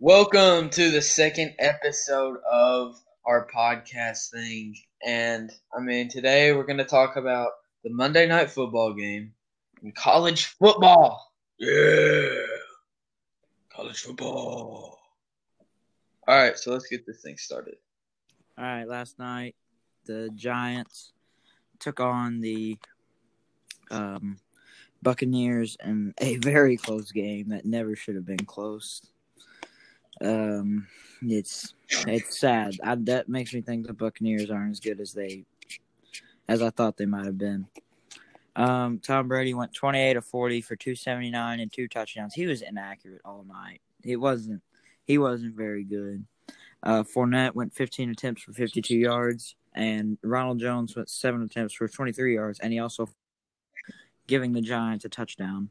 Welcome to the second episode of our podcast thing. And I mean, today we're going to talk about the Monday night football game and college football. Yeah. College football. All right, so let's get this thing started. All right, last night the Giants took on the um, Buccaneers in a very close game that never should have been close. Um, it's it's sad. I, that makes me think the Buccaneers aren't as good as they as I thought they might have been. Um, Tom Brady went 28 of 40 for 279 and two touchdowns. He was inaccurate all night. It wasn't he wasn't very good. Uh, Fournette went 15 attempts for 52 yards, and Ronald Jones went seven attempts for 23 yards, and he also giving the Giants a touchdown.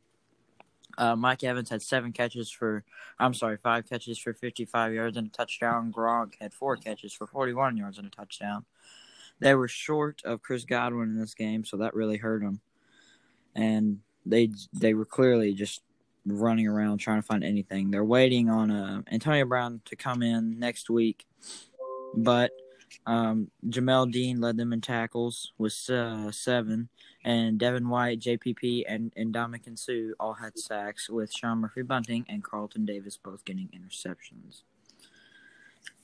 Uh, Mike Evans had seven catches for, I'm sorry, five catches for 55 yards and a touchdown. Gronk had four catches for 41 yards and a touchdown. They were short of Chris Godwin in this game, so that really hurt them. And they they were clearly just running around trying to find anything. They're waiting on uh, Antonio Brown to come in next week, but um, Jamel Dean led them in tackles with uh, seven, and Devin White, JPP, and, and Ndamukong Suh all had sacks, with Sean Murphy Bunting and Carlton Davis both getting interceptions.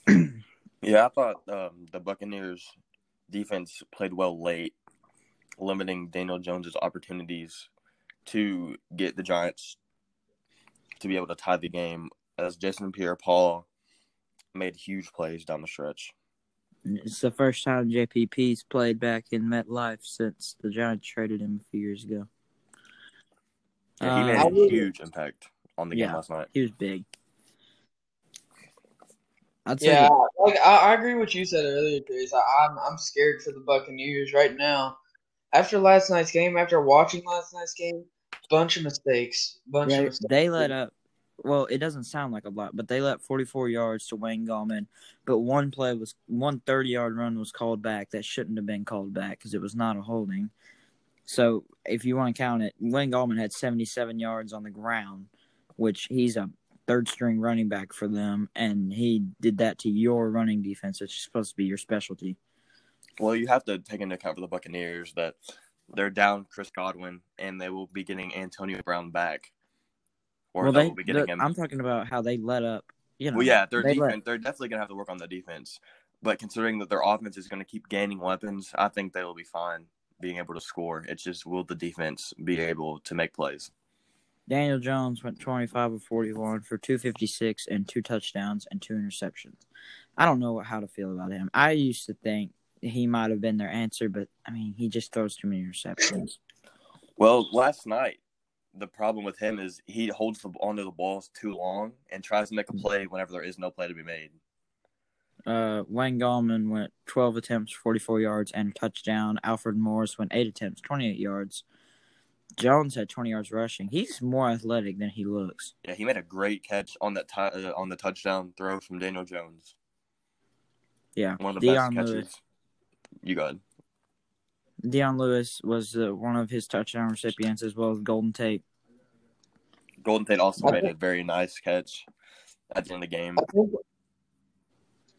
yeah, I thought um, the Buccaneers defense played well late, limiting Daniel Jones's opportunities to get the Giants to be able to tie the game as Jason Pierre Paul made huge plays down the stretch. It's the first time JPP's played back in MetLife since the Giants traded him a few years ago. Yeah, he made uh, a huge impact on the yeah, game last night. He was big. I'd say yeah, like I, I, agree with what you said earlier, Chris. I, I'm I'm scared for the Buccaneers right now. After last night's game, after watching last night's game, bunch of mistakes. Bunch yeah, of mistakes. They let up. Well, it doesn't sound like a lot, but they let 44 yards to Wayne Gallman. But one play was one 30 yard run was called back that shouldn't have been called back because it was not a holding. So if you want to count it, Wayne Gallman had 77 yards on the ground, which he's a third string running back for them, and he did that to your running defense, which is supposed to be your specialty. Well, you have to take into account for the Buccaneers that they're down Chris Godwin, and they will be getting Antonio Brown back. Or well, they, getting him. I'm talking about how they let up. You know, well, yeah, their they defense. Let... They're definitely gonna have to work on the defense. But considering that their offense is going to keep gaining weapons, I think they will be fine being able to score. It's just will the defense be able to make plays? Daniel Jones went 25 of 41 for 256 and two touchdowns and two interceptions. I don't know how to feel about him. I used to think he might have been their answer, but I mean, he just throws too many interceptions. Well, last night the problem with him is he holds the onto the balls too long and tries to make a play whenever there is no play to be made. Uh, Wayne Gallman went 12 attempts, 44 yards, and a touchdown. Alfred Morris went 8 attempts, 28 yards. Jones had 20 yards rushing. He's more athletic than he looks. Yeah, he made a great catch on that t- uh, on the touchdown throw from Daniel Jones. Yeah, one of the Dion best catches. Lewis. You got. Dion Lewis was uh, one of his touchdown recipients as well as Golden Tate. Golden Tate also made a very nice catch at the end of the game. I think,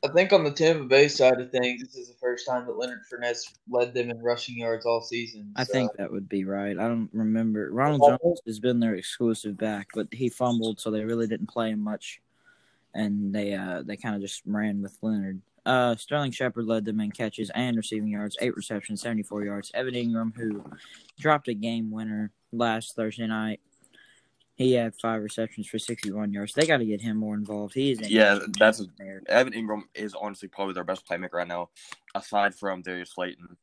I think on the Tampa Bay side of things, this is the first time that Leonard Fournette led them in rushing yards all season. I think that would be right. I don't remember. Ronald Jones has been their exclusive back, but he fumbled, so they really didn't play him much, and they uh, they kind of just ran with Leonard. Uh, Sterling Shepard led them in catches and receiving yards, eight receptions, 74 yards. Evan Engram, who dropped a game winner last Thursday night, he had five receptions for 61 yards. They got to get him more involved. He is yeah, that's a, Evan Engram is honestly probably their best playmaker right now, aside from Darius Slayton.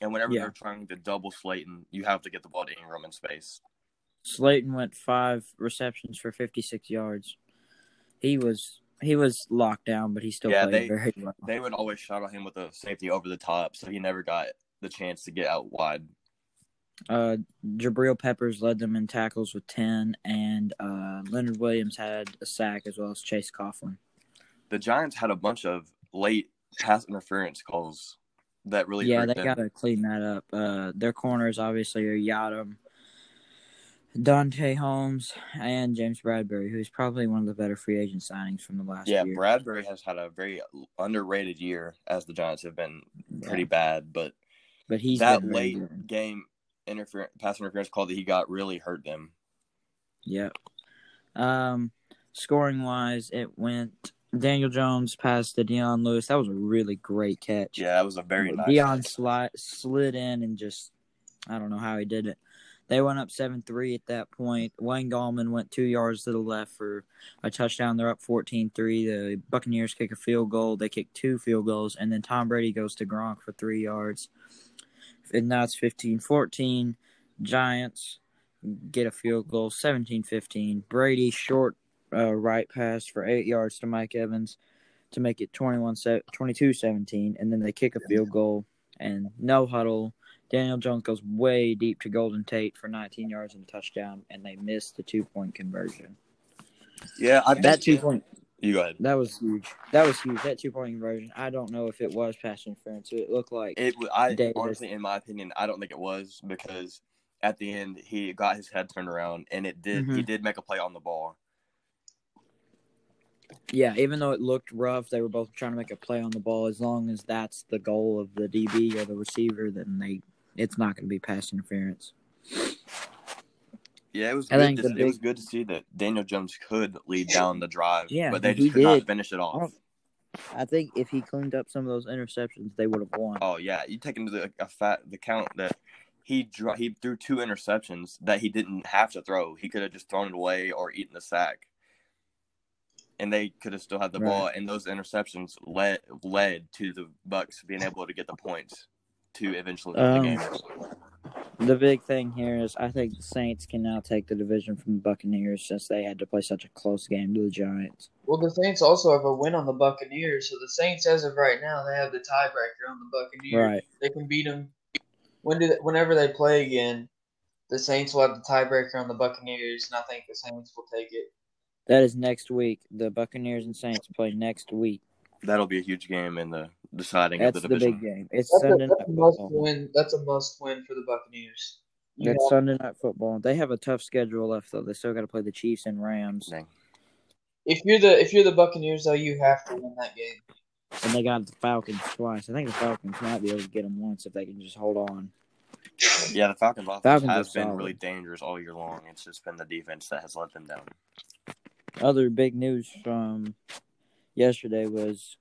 And whenever yeah. they're trying to double Slayton, you have to get the ball to Engram in space. Slayton went five receptions for 56 yards. He was he was locked down, but he still yeah, played they, very well. They would always shadow him with a safety over the top, so he never got the chance to get out wide. Uh, Jabril Peppers led them in tackles with ten, and uh, Leonard Williams had a sack as well as Chase Coughlin. The Giants had a bunch of late pass interference calls that really yeah they got to clean that up. Uh, their corners obviously are Yiadom, Darnay Holmes and James Bradberry, who's probably one of the better free agent signings from the last Yeah, year. Yeah, Bradbury has had a very underrated year as the Giants have been pretty Yeah. bad, but but he's that late good. game interference pass interference call that he got really hurt them. Yep. Um, scoring wise, it went Daniel Jones passed to Dion Lewis. That was a really great catch. Yeah, that was a very nice. Dion catch. slid slid in and just I don't know how he did it. They went up seven three at that point. Wayne Gallman went two yards to the left for a touchdown. They're up 14-3. The Buccaneers kick a field goal. They kick two field goals, and then Tom Brady goes to Gronk for three yards. And now it's 15-14. Giants get a field goal, 17-15. Brady short uh, right pass for eight yards to Mike Evans to make it 21 22 17 and then they kick a field goal and no huddle daniel jones goes way deep to golden tate for 19 yards and a touchdown and they missed the two point conversion Yeah, I that two point You go ahead. that was huge that was huge that two point conversion i don't know if it was pass interference it looked like It. I Davis. honestly, in my opinion, I don't think it was because at the end he got his head turned around and it did. He Mhm. did make a play on the ball. yeah even though it looked rough they were both trying to make a play on the ball as long as that's the goal of the db or the receiver then they it's not going to be pass interference Yeah, it was. I Good to, the It was good to see that Daniel Jones could lead down the drive. Yeah, but they he just could not finish it off. I think if he cleaned up some of those interceptions, they would have won. Oh yeah, you take into the a fat the count that he dro- he threw two interceptions that he didn't have to throw. He could have just thrown it away or eaten the sack, and they could have still had the Right. ball. And those interceptions led led to the Bucks being able to get the points to eventually win Um, the game. The big thing here is I think the Saints can now take the division from the Buccaneers since they had to play such a close game to the Giants. Well, the Saints also have a win on the Buccaneers, so the Saints, as of right now, they have the tiebreaker on the Buccaneers. Right. They can beat them when do they, whenever they play again. The Saints will have the tiebreaker on the Buccaneers, and I think the Saints will take it. That is next week. The Buccaneers and Saints play next week. That'll be a huge game in the deciding That's of the the big game. It's That's a, Sunday that's night a must football. win. That's a must win for the Buccaneers. You It's have- Sunday night football. They have a tough schedule left though. They still got to play the Chiefs and Rams, Dang. if you're the if you're the Buccaneers, though, you have to win that game. and they got the Falcons twice. I think the Falcons might be able to get them once if they can just hold on. Yeah, the Falcons offense Falcons has been solid. really dangerous all year long. It's just been the defense that has let them down. Other big news from yesterday was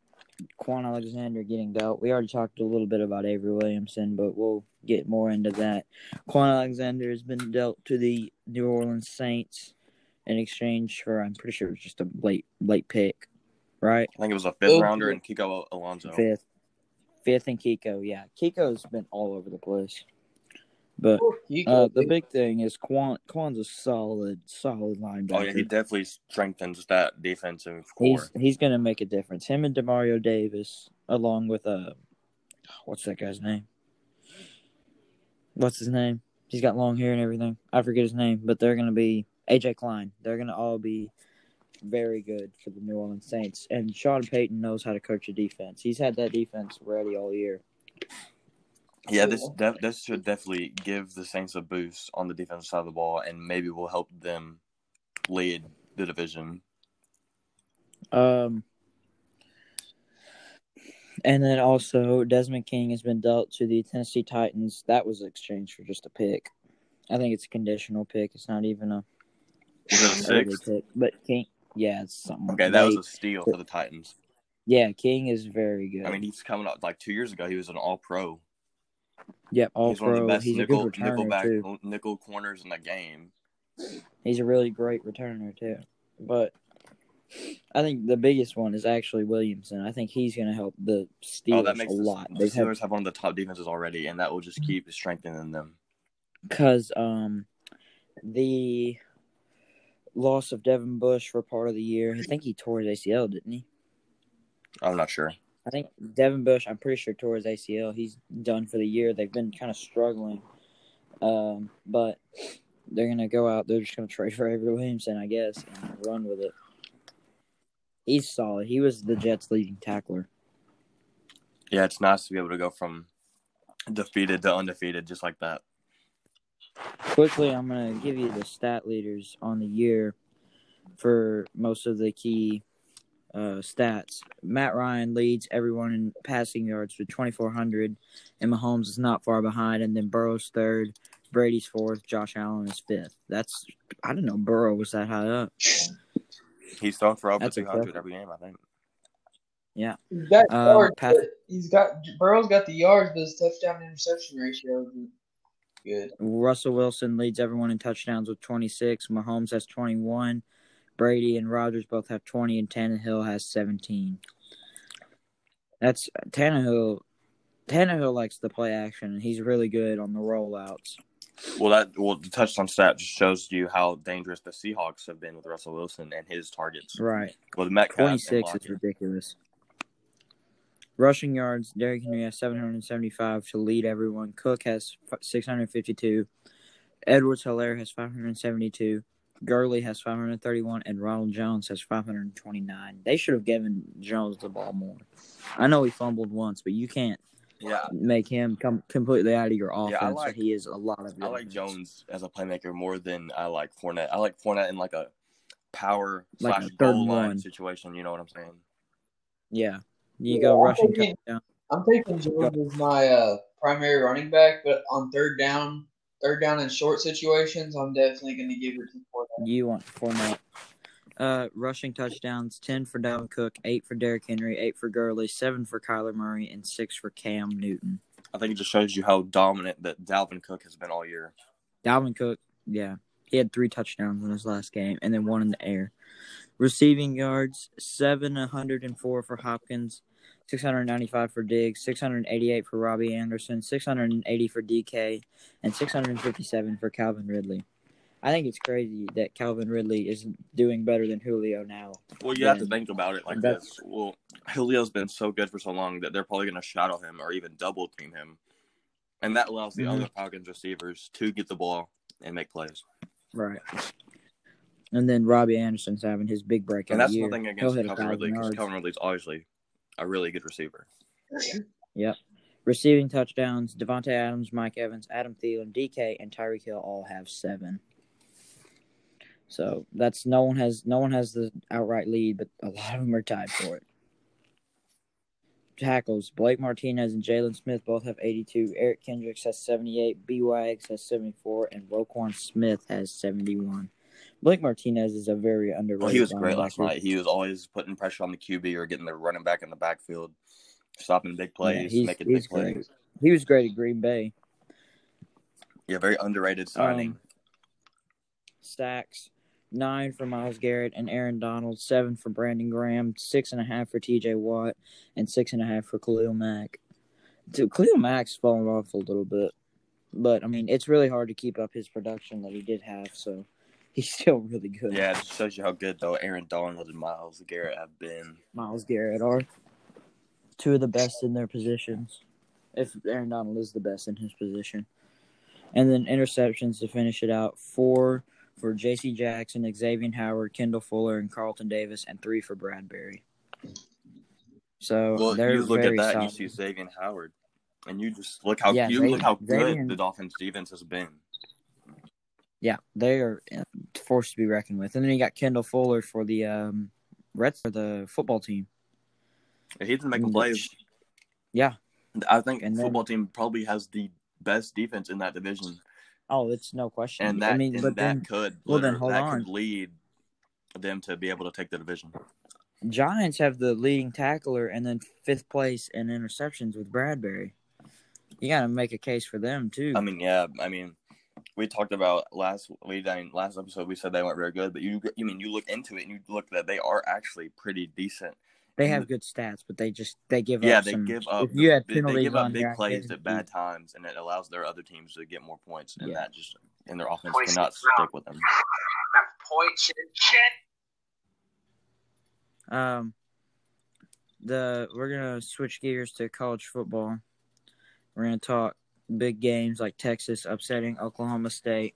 Kwon Alexander getting dealt. We already talked a little bit about Avery Williamson, but we'll get more into that. Kwon Alexander has been dealt to the New Orleans Saints in exchange for I'm pretty sure it was just a late late pick, right? I think it was a fifth Oh, rounder and Kiko Alonso. Fifth. Fifth and Kiko, yeah. Kiko's been all over the place. But uh, the big thing is Kwon Kwon's a solid, solid linebacker. Oh yeah, he definitely strengthens that defensive core. He's he's gonna make a difference. Him and Demario Davis, along with uh, what's that guy's name? What's his name? He's got long hair and everything. I forget his name, but they're gonna be AJ Klein. They're gonna all be very good for the New Orleans Saints. And Sean Payton knows how to coach a defense. He's had that defense ready all year. Yeah, this def- this should definitely give the Saints a boost on the defensive side of the ball, and maybe will help them lead the division. Um, and then also Desmond King has been dealt to the Tennessee Titans. That was exchanged for just a pick. I think it's a conditional pick. It's not even a it a pick. But King, yeah, it's something. Okay, that was a steal for the Titans. yeah. King is very good. I mean, he's coming up like two years ago. He was an All Pro. Yep, all he's one of the best He's nickel a good returner nickelback too. nickel corners in the game. He's a really great returner too. But I think the biggest one is actually Williamson. I think he's going to help the Steelers oh, that makes a lot. the They have Steelers have one of the top defenses already, and that will just keep strengthening them. because um the loss of Devin Bush for part of the year. I think he tore his ACL, didn't he? I'm not sure. I think Devin Bush. I'm pretty sure tore his ACL. He's done for the year. They've been kind of struggling, um, but they're gonna go out. They're just gonna trade for Avery Williamson, I guess, and run with it. He's solid. He was the Jets' leading tackler. Yeah, it's nice to be able to go from defeated to undefeated just like that. quickly, I'm gonna give you the stat leaders on the year for most of the key uh, stats. Matt Ryan leads everyone in passing yards with 2,400, and Mahomes is not far behind. And then Burrow's third, Brady's fourth, Josh Allen is fifth. That's I don't know Burrow was that high up. He's thrown for over That's 200 every game, I think. He's got Um, pass- he's got Burrow's got the yards, but his touchdown interception ratio is good. Russell Wilson leads everyone in touchdowns with 26. Mahomes has 21. Brady and Rodgers both have 20, and Tannehill has 17. That's Tannehill. Tannehill likes to play action, and he's really good on the rollouts. Well, that well, the touchdown stat just shows you how dangerous the Seahawks have been with Russell Wilson and his targets. Right. With Metcalf, and 26 is ridiculous. Rushing yards, Derrick Henry has 775 to lead everyone. Cook has 652. Edwards Hilaire has 572. Gurley has 531. And Ronald Jones has 529. They should have given Jones the ball more. I know he fumbled once, but you can't Yeah, make him come completely out of your offense. Yeah, I like- he is a lot of I your like offense. Jones as a playmaker more than I like Fournette. I like Fournette in like a power Like slash third goal line one. situation. You know what I'm saying? Yeah. You Yeah, go I'm rushing thinking- I'm taking Jones as my uh, primary running back, but on third down, third down and short situations, I'm definitely going to give it to Fournette. You want Fournette. Uh, rushing touchdowns: ten for Dalvin Cook, eight for Derrick Henry, eight for Gurley, seven for Kyler Murray, and six for Cam Newton. I think it just shows you how dominant that Dalvin Cook has been all year. Dalvin Cook, yeah, he had three touchdowns in his last game, and then one in the air. Receiving yards: seven hundred and four for Hopkins, six hundred ninety-five for Diggs, six hundred eighty-eight for Robbie Anderson, six hundred eighty for DK, and six hundred fifty-seven for Calvin Ridley. I think it's crazy that Calvin Ridley is doing better than Julio now. Well, you have to think about it like this. Well, Julio's been so good for so long that they're probably going to shadow him or even double team him, and that allows the Mhm. other Falcons receivers to get the ball and make plays. Right. And then Robbie Anderson's having his big break And that's the year. nothing He'll against Calvin Ridley because. Calvin Ridley's obviously a really good receiver. Yep. Receiving touchdowns: Davante Adams, Mike Evans, Adam Thielen, DK, and Tyreek Hill all have seven. So that's no one has no one has the outright lead, but a lot of them are tied for it. Tackles: Blake Martinez and Jaylon Smith both have 82. Eric Kendricks has 78. BYX has 74, and Roquan Smith has 71. Blake Martinez is a very underrated. He was great last night. He was always putting pressure on the QB or getting the running back in the backfield, stopping big plays, he's- making big plays. He was great at Green Bay. Yeah, very underrated signing. Um, sacks. Nine for Myles Garrett and Aaron Donald, seven for Brandon Graham, six and a half for TJ Watt, and six and a half for Khalil Mack. Dude, Khalil Mack's fallen off a little bit. But I mean it's really hard to keep up his production that he did have, so he's still really good. yeah, it shows you how good though Aaron Donald and Myles Garrett have been. Myles Garrett are two of the best in their positions. If Aaron Donald is the best in his position. And then interceptions to finish it out. Four for J.C. Jackson, Xavier Howard, Kendall Fuller, and Carlton Davis, and three for Bradberry. So Well, you look at that solid. and you see Xavier Howard, and you just look how Yeah, you Xavier- look how Xavier- good the Dolphins defense has been. Yeah, they are uh, forced to be reckoned with. And then you got Kendall Fuller for the um, Reds for the football team. He's been making plays. Yeah. I think And then- football team probably has the best defense in that division, Oh, it's no question. and that I mean, and but that then could well, then hold that on. could lead them to be able to take the division. Giants have the leading tackler and then fifth place in interceptions with Bradberry. You got to make a case for them too. I mean, yeah, I mean, we talked about last we done last episode. We said they weren't very good, but you you mean you look into it and you look that they are actually pretty decent. they have good stats, but they just they give Yeah, up. they some, give up. If you had they, they penalties give up on big there, plays at bad times, and it allows their other teams to get more points, and Yeah. that just and their offense Points cannot down. stick with them. Points and shit. Um, the we're gonna switch gears to college football. We're gonna talk big games like Texas upsetting Oklahoma State,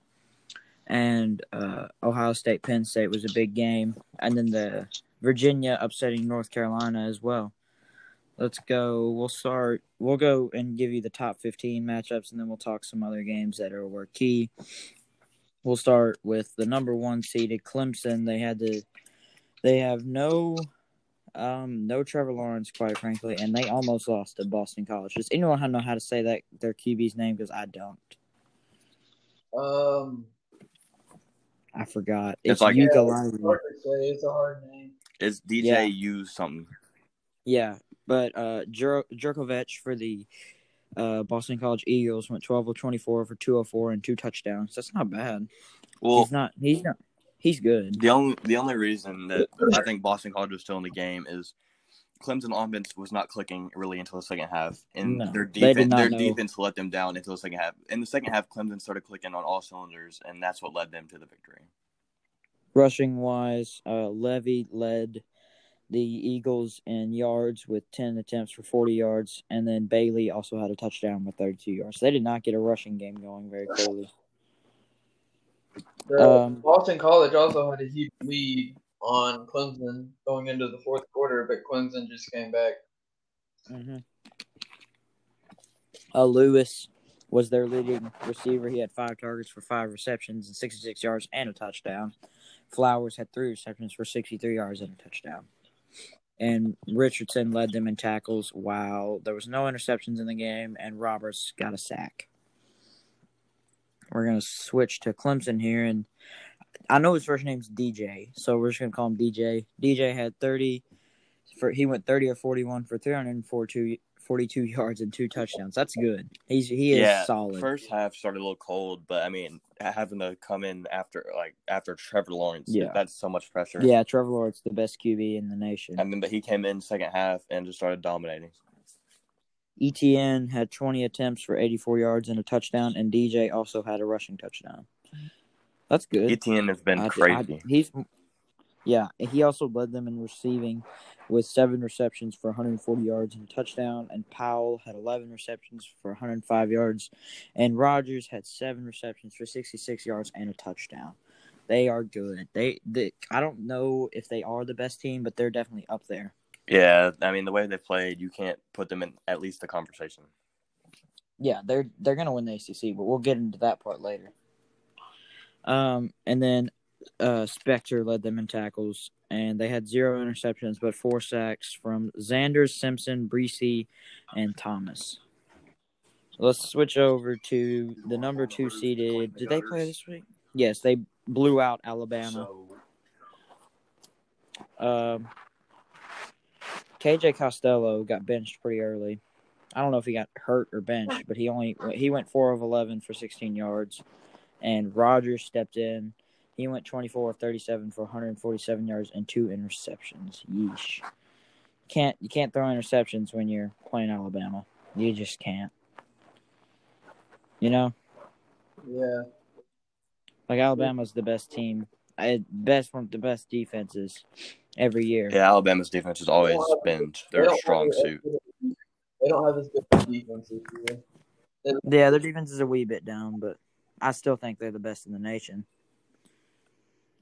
and uh, Ohio State Penn State was a big game, and then the Virginia upsetting North Carolina as well. Let's go. We'll start. We'll go and give you the top fifteen matchups, and then we'll talk some other games that are were key. we'll start with the number one seeded Clemson. They had to, they have no, um, no Trevor Lawrence, quite frankly, and they almost lost to Boston College. Does anyone know how to say that their QB's name? Because I don't. Um, I forgot. It's It's, like- Yuka Yeah, Lively. it's hard to say. It's a hard name. It's DJ Yeah. U something. Yeah, but uh, Jer- Jurkovec for the uh, Boston College Eagles went 12 of 24 for 204 and two touchdowns. That's not bad. Well, he's not. He's not. He's good. the only the only reason that I think Boston College was still in the game is Clemson offense was not clicking really until the second half, and No, their defense their know. defense let them down until the second half. In the second half, Clemson started clicking on all cylinders, and that's what led them to the victory. Rushing wise, uh, Levy led the Eagles in yards with 10 attempts for 40 yards, and then Bailey also had a touchdown with 32 yards. They did not get a rushing game going very clearly. The Um, Boston College also had a huge lead on Clemson going into the fourth quarter, but Clemson just came back. Mm-hmm. Uh, Lewis was their leading receiver. He had five targets for five receptions and 66 yards and a touchdown. Flowers had three receptions for 63 yards and a touchdown. And Richardson led them in tackles while there was no interceptions in the game, and Roberts got a sack. We're going to switch to Clemson here, and I know his first name's DJ, so we're just going to call him DJ. DJ had 30 for he went 30 or 41 for 342 42 yards and two touchdowns. That's good. He's he is yeah, solid. First half started a little cold, but I mean, having to come in after like after Trevor Lawrence, Yeah. that's so much pressure. yeah, Trevor Lawrence the best QB in the nation. I mean, but he came in second half and just started dominating. Etienne had 20 attempts for 84 yards and a touchdown, and DJ also had a rushing touchdown. That's good. Etienne has been I- I- crazy. he's yeah. He also led them in receiving with seven receptions for 140 yards and a touchdown. And Powell had 11 receptions for 105 yards, and Rogers had seven receptions for 66 yards and a touchdown. They are good. They, they I don't know if they are the best team, but they're definitely up there. Yeah, I mean, the way they played, you can't put them in at least the conversation. Yeah, they're they're gonna win the ACC, but we'll get into that part later. Um, and then uh, Spector led them in tackles, and they had zero interceptions, but four sacks from Xanders, Simpson, Bresee, and Thomas. Let's switch over to the number two seeded. Did they play this week? Yes, they blew out Alabama. Um, KJ Costello got benched pretty early. I don't know if he got hurt or benched, but he only he went four of eleven for sixteen yards, and Rogers stepped in. He went twenty four of thirty seven for one hundred forty seven yards and two interceptions. Yeesh. Can't you can't throw interceptions when you're playing Alabama. You just can't. You know, Yeah. like Alabama's the best team, I, best one of the best defenses every year. Yeah, Alabama's defense has always been their strong suit. They don't have as good a defense. Yeah, their defense is a wee bit down, but I still think they're the best in the nation.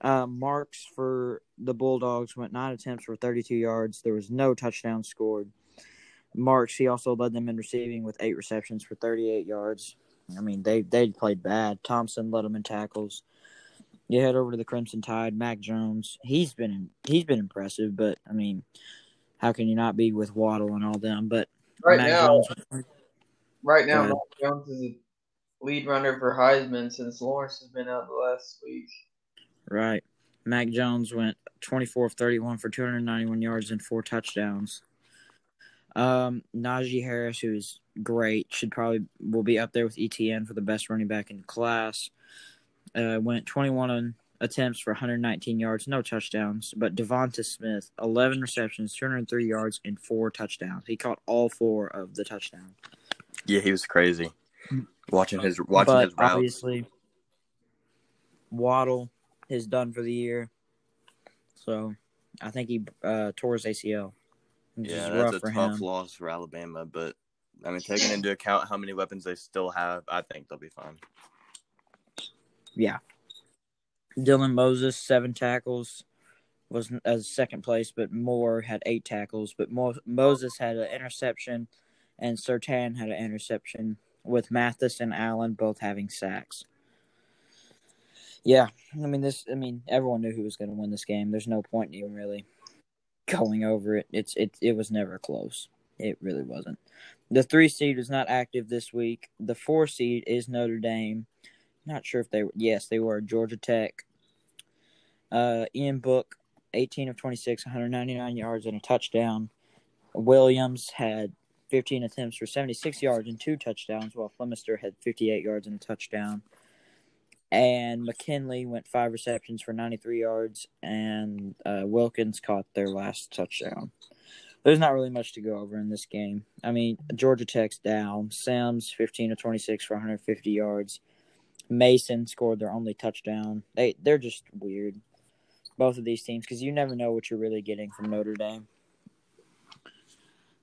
Uh, marks for the Bulldogs went nine attempts for 32 yards. There was no touchdown scored. Marks, he also led them in receiving with eight receptions for 38 yards. I mean, they they played bad. Thompson led them in tackles. You head over to the Crimson Tide. Mac Jones, he's been he's been impressive, but I mean, how can you not be with Waddle and all them? But Right Mac now, Jones, right now. Mac Jones is a lead runner for Heisman since Lawrence has been out the last week. Right. Mac Jones went 24 of 31 for 291 yards and four touchdowns. Um, Najee Harris, who's great, should probably will be up there with Etienne for the best running back in the class. Uh, went 21 on attempts for 119 yards, no touchdowns. But Devonta Smith, 11 receptions, 203 yards, and four touchdowns. He caught all four of the touchdowns. Yeah, he was crazy. Watching his watching but his routes. obviously, Waddle is done for the year. So I think he uh, tore his ACL. Yeah, that's a tough him. loss for Alabama, but I mean, taking into account how many weapons they still have, I think they'll be fine. Yeah. Dylan Moses, seven tackles, was as second place, but Moore had eight tackles. But Mo- Moses had an interception, and Surtain had an interception, with Mathis and Allen both having sacks. Yeah, I mean this. I mean everyone knew who was going to win this game. There's no point in even really going over it. It's it it was never close. It really wasn't. The three seed was not active this week. The four seed is Notre Dame. Not sure if they were. Yes, they were Georgia Tech. Uh, Ian Book, 18 of 26, 199 yards and a touchdown. Williams had 15 attempts for 76 yards and two touchdowns, while Flemister had 58 yards and a touchdown. And McKinley went five receptions for 93 yards, and uh, Wilkins caught their last touchdown. There's not really much to go over in this game. I mean, Georgia Tech's down. Sims, 15 of 26 for 150 yards. Mason scored their only touchdown. They they're just weird, both of these teams, because you never know what you're really getting from Notre Dame.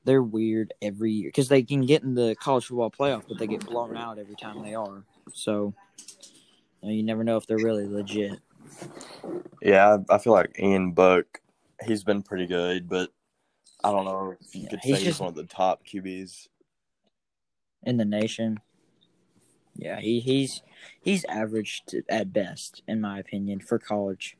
They're weird every year because they can get in the college football playoff, but they get blown out every time they are. So you, know, you never know if they're really legit. Yeah, I, feel like Ian Book, he's been pretty good, but I don't know if you Yeah, could he's say he's just- one of the top QBs. in the nation. Yeah, he, he's he's average at best, in my opinion, for college.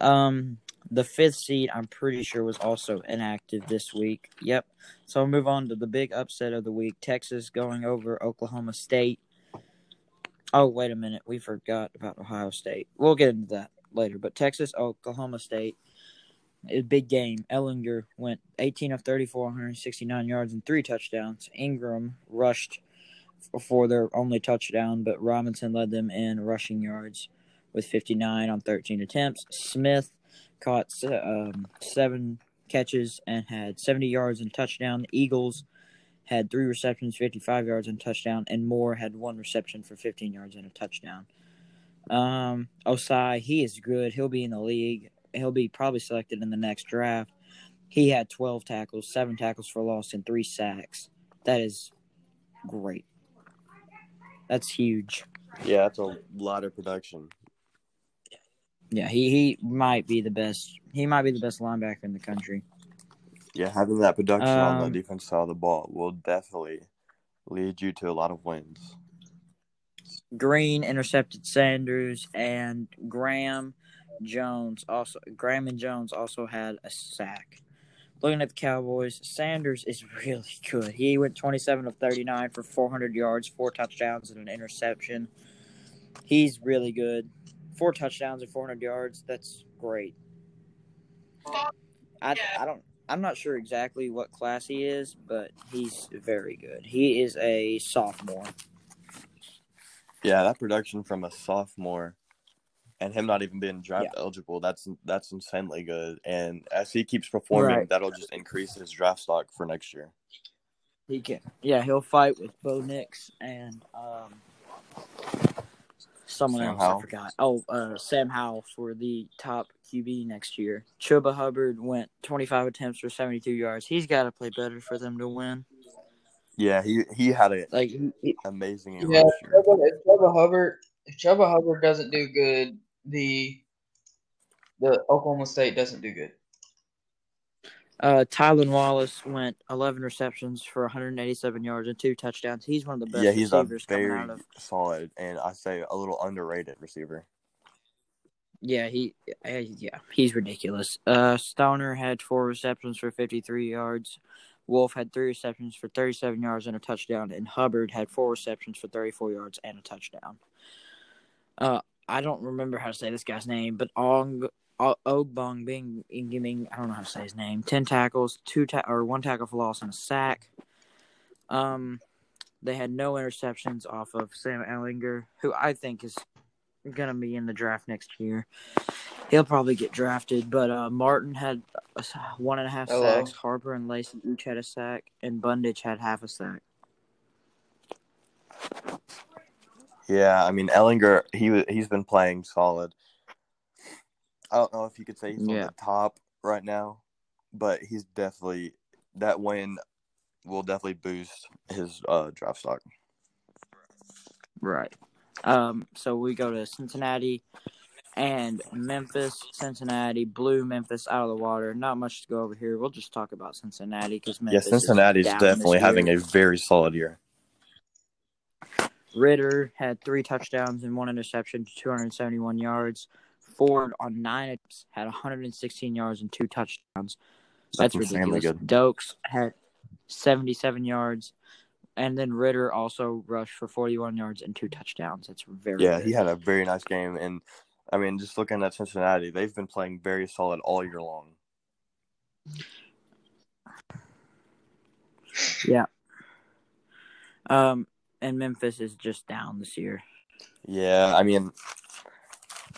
Um, the fifth seed, I'm pretty sure, was also inactive this week. Yep. So we'll move on to the big upset of the week: Texas going over Oklahoma State. Oh, wait a minute, we forgot about Ohio State. We'll get into that later. But Texas, Oklahoma State, a big game. Ehlinger went 18 of 34, 169 yards and three touchdowns. Ingram rushed for their only touchdown, but Robinson led them in rushing yards with 59 on 13 attempts. Smith caught um, seven catches and had 70 yards and touchdown. The Eagles had three receptions, 55 yards and touchdown, and Moore had one reception for 15 yards and a touchdown. Um, Ossai, he is good. He'll be in the league. He'll be probably selected in the next draft. He had 12 tackles, seven tackles for loss, and three sacks. That is great. That's huge. Yeah, that's a lot of production. Yeah, he, he might be the best. He might be the best linebacker in the country. Yeah, having that production on Um, the defense side of the ball will definitely lead you to a lot of wins. Green intercepted Sanders and Graham Jones also Graham and Jones also had a sack. Looking at the Cowboys, Sanders is really good. He went 27 of 39 for 400 yards, four touchdowns and an interception. He's really good. Four touchdowns and 400 yards. That's great. I, I don't I'm not sure exactly what class he is, but he's very good. He is a sophomore. Yeah, that production from a sophomore and him not even being draft eligible, that's that's insanely good. And as he keeps performing, Right. that'll just increase his draft stock for next year. He can. Yeah, he'll fight with Bo Nix and um, someone Sam else. Howell. I forgot. Oh, uh, Sam Howell for the top QB next year. Chuba Hubbard went 25 attempts for 72 yards. He's got to play better for them to win. Yeah, he he had an Like, he- he- amazing year Yeah, if. Chuba, if Chuba Hubbard if Chuba Hubbard doesn't do good, the the Oklahoma State doesn't do good. uh, Tylan Wallace went 11 receptions for 187 yards and two touchdowns. He's one of the best Yeah, he's a receivers coming very out of. solid and I say a little underrated receiver. Yeah, he, uh, yeah, he's ridiculous. Uh, Stoner had four receptions for 53 yards. Wolf had three receptions for 37 yards and a touchdown, and Hubbard had four receptions for 34 yards and a touchdown. Uh, I don't remember how to say this guy's name, but Ong Ogbong Bing Ingiming, I don't know how to say his name. Ten tackles, two ta- or one tackle for loss and a sack. Um, they had no interceptions off of Sam Ehlinger, who I think is gonna be in the draft next year. He'll probably get drafted, but uh, Martin had one and a half Hello. sacks. Harper and Lacey each had a sack, and Bundage had half a sack. Yeah, I mean Ehlinger, he he's been playing solid. I don't know if you could say he's on the top right now, but he's definitely that win will definitely boost his uh, draft stock. Right. Um. So we go to Cincinnati and Memphis. Cincinnati blew Memphis out of the water. Not much to go over here. We'll just talk about Cincinnati because Yeah, Memphis. Cincinnati's is definitely having a very solid year. Ridder had three touchdowns and one interception, 271 yards. Ford on nine attempts had 116 yards and two touchdowns. That's, That's ridiculous. good. Dokes had 77 yards, and then Ridder also rushed for 41 yards and two touchdowns. That's very Yeah, good. he had a very nice game, and I mean, just looking at Cincinnati, they've been playing very solid all year long. Yeah. Um, and Memphis is just down this year. Yeah, I mean,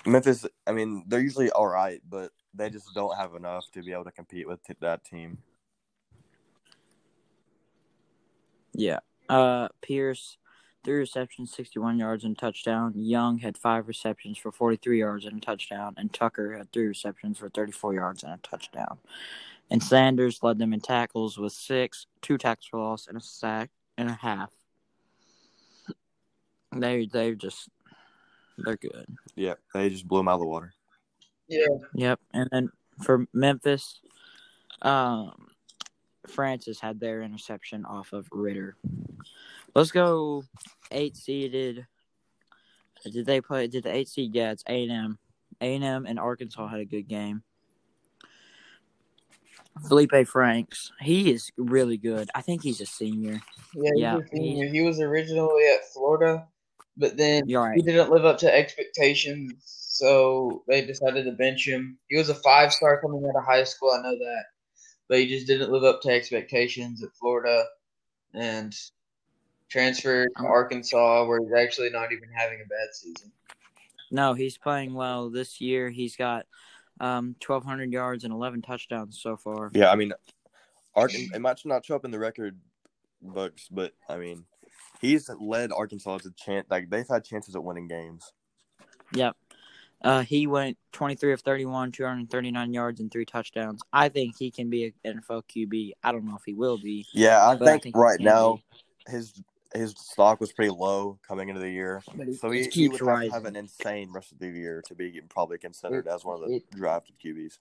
Memphis. I mean, they're usually all right, but they just don't have enough to be able to compete with t- that team. Yeah. Uh, Pierce, three receptions, 61 yards and touchdown. Young had five receptions for 43 yards and a touchdown. And Tucker had three receptions for 34 yards and a touchdown. And Sanders led them in tackles with six, two tackles for loss, and a sack and a half. They they just they're good. Yeah, they just blew them out of the water. Yeah. Yep. And then for Memphis, um, Francis had their interception off of Ridder. Let's go eight seeded. Did they play? Did the eight seed? Yeah, it's A and M. A and M and Arkansas had a good game. Felipe Franks, he is really good. I think he's a senior. Yeah, he's Yeah, a senior. He was originally at Florida, but then You're he didn't live up to expectations, so they decided to bench him. He was a five star coming out of high school, I know that, but he just didn't live up to expectations at Florida, and transferred to Arkansas, where he's actually not even having a bad season. No, he's playing well this year. He's got um, 1,200 yards and 11 touchdowns so far. Yeah, I mean, Ark- it might not show up in the record books, but I mean, he's led Arkansas to chance. Like they've had chances at winning games. Yep. Uh, he went 23 of 31, 239 yards and three touchdowns. I think he can be an NFL QB. I don't know if he will be. Yeah, I But I think, think right can now his his stock was pretty low coming into the year, But so he he, he would have, to have an insane rest of the year to be probably considered It- as one of the it- drafted QBs.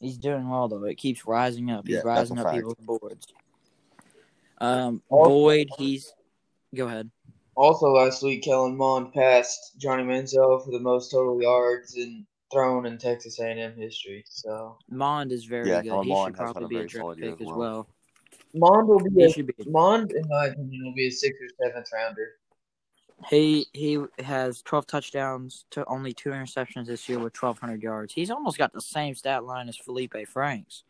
He's doing well though. It keeps rising up. He's Yeah, rising up fact. people's boards. Um, Boyd, he's go ahead. Also, last week, Kellen Mond passed Johnny Manziel for the most total yards and thrown in Texas A&M history. So Mond is very Yeah, good. Kellen he Mond should probably be a draft pick as as well. well. Mond will be He a should be. Mond, in my opinion, will be a sixth or seventh rounder. He he has 12 touchdowns to only two interceptions this year with 1,200 yards. He's almost got the same stat line as Felipe Franks.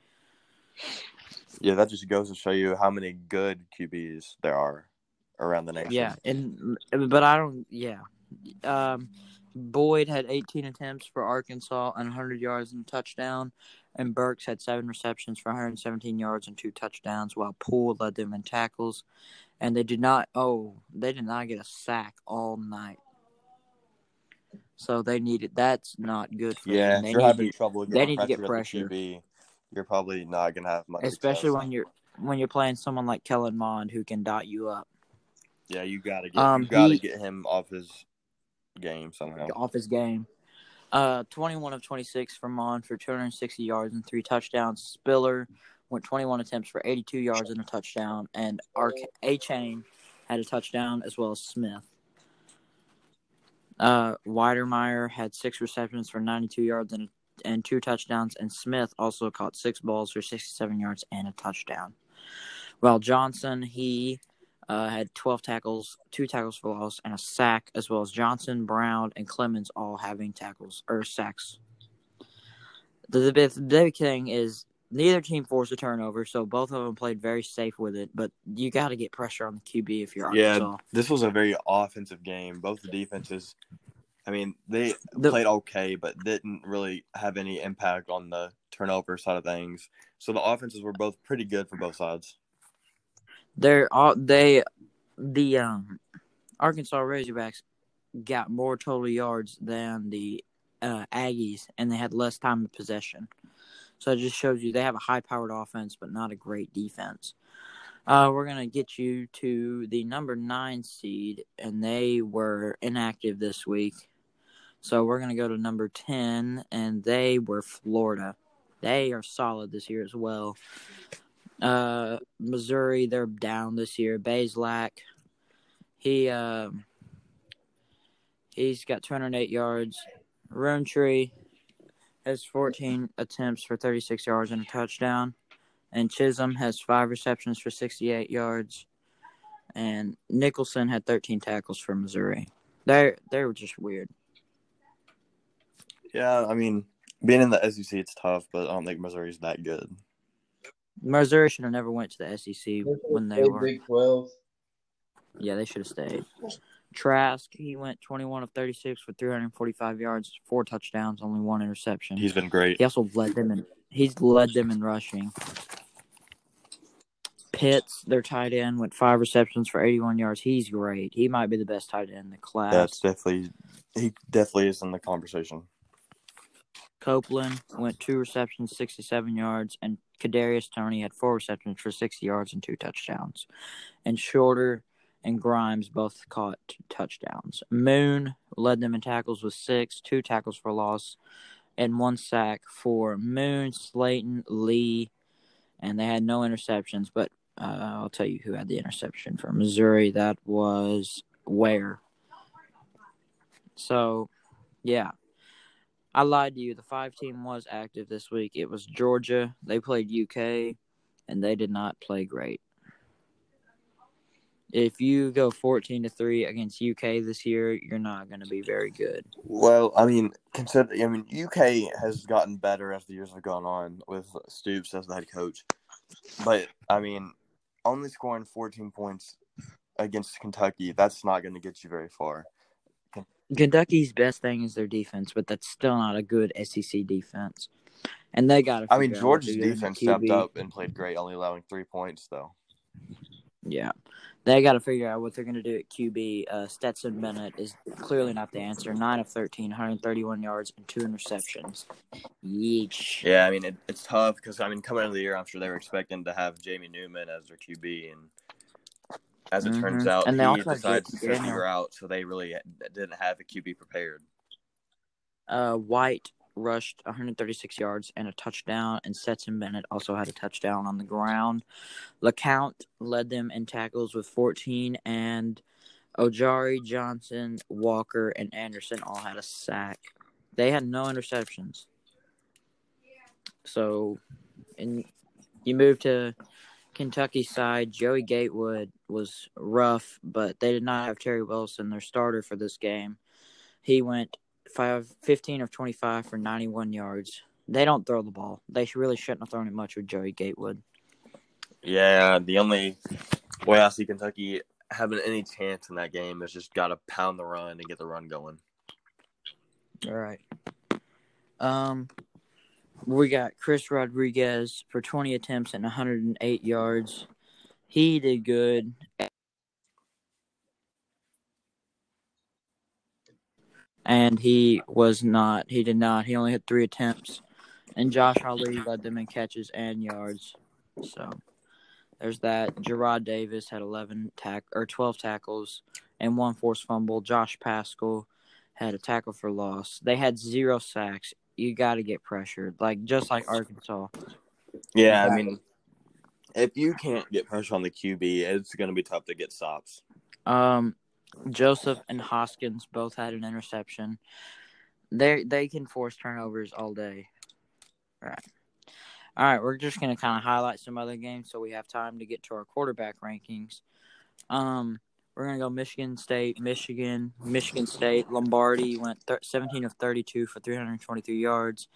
Yeah, that just goes to show you how many good QBs there are around the nation. Yeah, and but I don't. Yeah, um, Boyd had 18 attempts for Arkansas and 100 yards and a touchdown, and Burks had seven receptions for 117 yards and two touchdowns, while Poole led them in tackles, and they did not. Oh, they did not get a sack all night. So they needed. That's not good for Yeah, them. They you're need having to- trouble they need to get pressure, pressure. at the QB, you're probably not gonna have much. especially success. when you're when you're playing someone like Kellen Mond who can dot you up yeah, you gotta get Um, you gotta he- get him off his game somehow. off his game. Uh, 21 of 26 for Mond for 260 yards and three touchdowns. Spiller went 21 attempts for 82 yards and a touchdown, and Arc A Chain had a touchdown as well as Smith. Uh, Wydermyer had six receptions for 92 yards and and two touchdowns, and Smith also caught six balls for 67 yards and a touchdown. While Johnson, he uh, had 12 tackles, two tackles for loss, and a sack, as well as Johnson, Brown, and Clemens all having tackles or sacks. The, the, big- the big thing is neither team forced a turnover, so both of them played very safe with it. But you got to get pressure on the QB if you're on Yeah, this was a very offensive game. Both the defenses, I mean, they The- played okay, but didn't really have any impact on the turnover side of things. So the offenses were both pretty good for both sides. They're all they the um Arkansas Razorbacks got more total yards than the uh, Aggies, and they had less time of possession. So it just shows you they have a high-powered offense, but not a great defense. Uh, we're gonna get you to the number nine seed, and they were inactive this week. So we're gonna go to number ten, and they were Florida. They are solid this year as well. Uh, Missouri, they're down this year. Bazelak, he uh, He's got 208 yards. Rountree has 14 attempts for 36 yards and a touchdown. And Chisholm has five receptions for 68 yards. And Nicholson had 13 tackles for Missouri. They they were just weird. Yeah, I mean, being in the SEC, it's tough, but I don't think Missouri's that good. Missouri should have never went to the SEC when they were. Big Twelve. Yeah, they should have stayed. Trask, he went 21 of 36 for 345 yards, four touchdowns, only one interception. He's been great. He also led them in. He's led them in rushing. Pitts, their tight end, went five receptions for 81 yards. He's great. He might be the best tight end in the class. That's definitely he definitely is in the conversation. Copeland went two receptions, 67 yards, and Kadarius Toney had four receptions for 60 yards and two touchdowns. And Shorter and Grimes both caught touchdowns. Moon led them in tackles with six, two tackles for loss, and one sack for Moon, Slayton, Lee, and they had no interceptions. But uh, I'll tell you who had the interception for Missouri. That was Ware. So, yeah. I lied to you. The five team was active this week. It was Georgia. They played UK, and they did not play great. If you go fourteen to three against UK this year, you're not going to be very good. Well, I mean, consider I mean UK has gotten better as the years have gone on with Stoops as the head coach, but I mean, only scoring 14 points against Kentucky, that's not going to get you very far. Kentucky's best thing is their defense, but that's still not a good SEC defense. And they got. I mean, Georgia's defense stepped up and played great, only allowing three points though. Yeah, they got to figure out what they're going to do at QB. Uh, Stetson Bennett is clearly not the answer. Nine of 13, 131 yards and two interceptions. Yeesh. Yeah, I mean it, it's tough because I mean coming into the year, I'm sure they were expecting to have Jamie Newman as their QB, and as it turns Mhm. out, And they he also decided to JT sit Daniels. figure out, so they really didn't have a QB prepared. Uh, White rushed 136 yards and a touchdown, and Stetson Bennett also had a touchdown on the ground. LeCounte led them in tackles with 14, and Ojulari, Johnson, Walker, and Anderson all had a sack. They had no interceptions. So, and you move to Kentucky side. Joey Gatewood was rough, but they did not have Terry Wilson, their starter for this game. He went five, 15 of 25 for 91 yards. They don't throw the ball. They should- really shouldn't have thrown it much with Joey Gatewood. Yeah, the only way I see Kentucky having any chance in that game is just got to pound the run and get the run going. All right. Um, we got Chris Rodriguez for 20 attempts and 108 yards. He did good. And he was not. He did not. He only had three attempts. And Josh Ali led them in catches and yards. So there's that. Gerard Davis had 11 tack or 12 tackles and one forced fumble. Josh Paschal had a tackle for loss. They had zero sacks. You got to get pressured, like just like Arkansas. Yeah, I mean, if you can't get pressure on the QB, it's going to be tough to get stops. Um, Joseph and Hoskins both had an interception. They they can force turnovers all day. All right. All right, we're just gonna kind of highlight some other games so we have time to get to our quarterback rankings. Um, we're gonna go Michigan State, Michigan, Michigan State. Lombardi went thir- 17 of 32 for 323 yards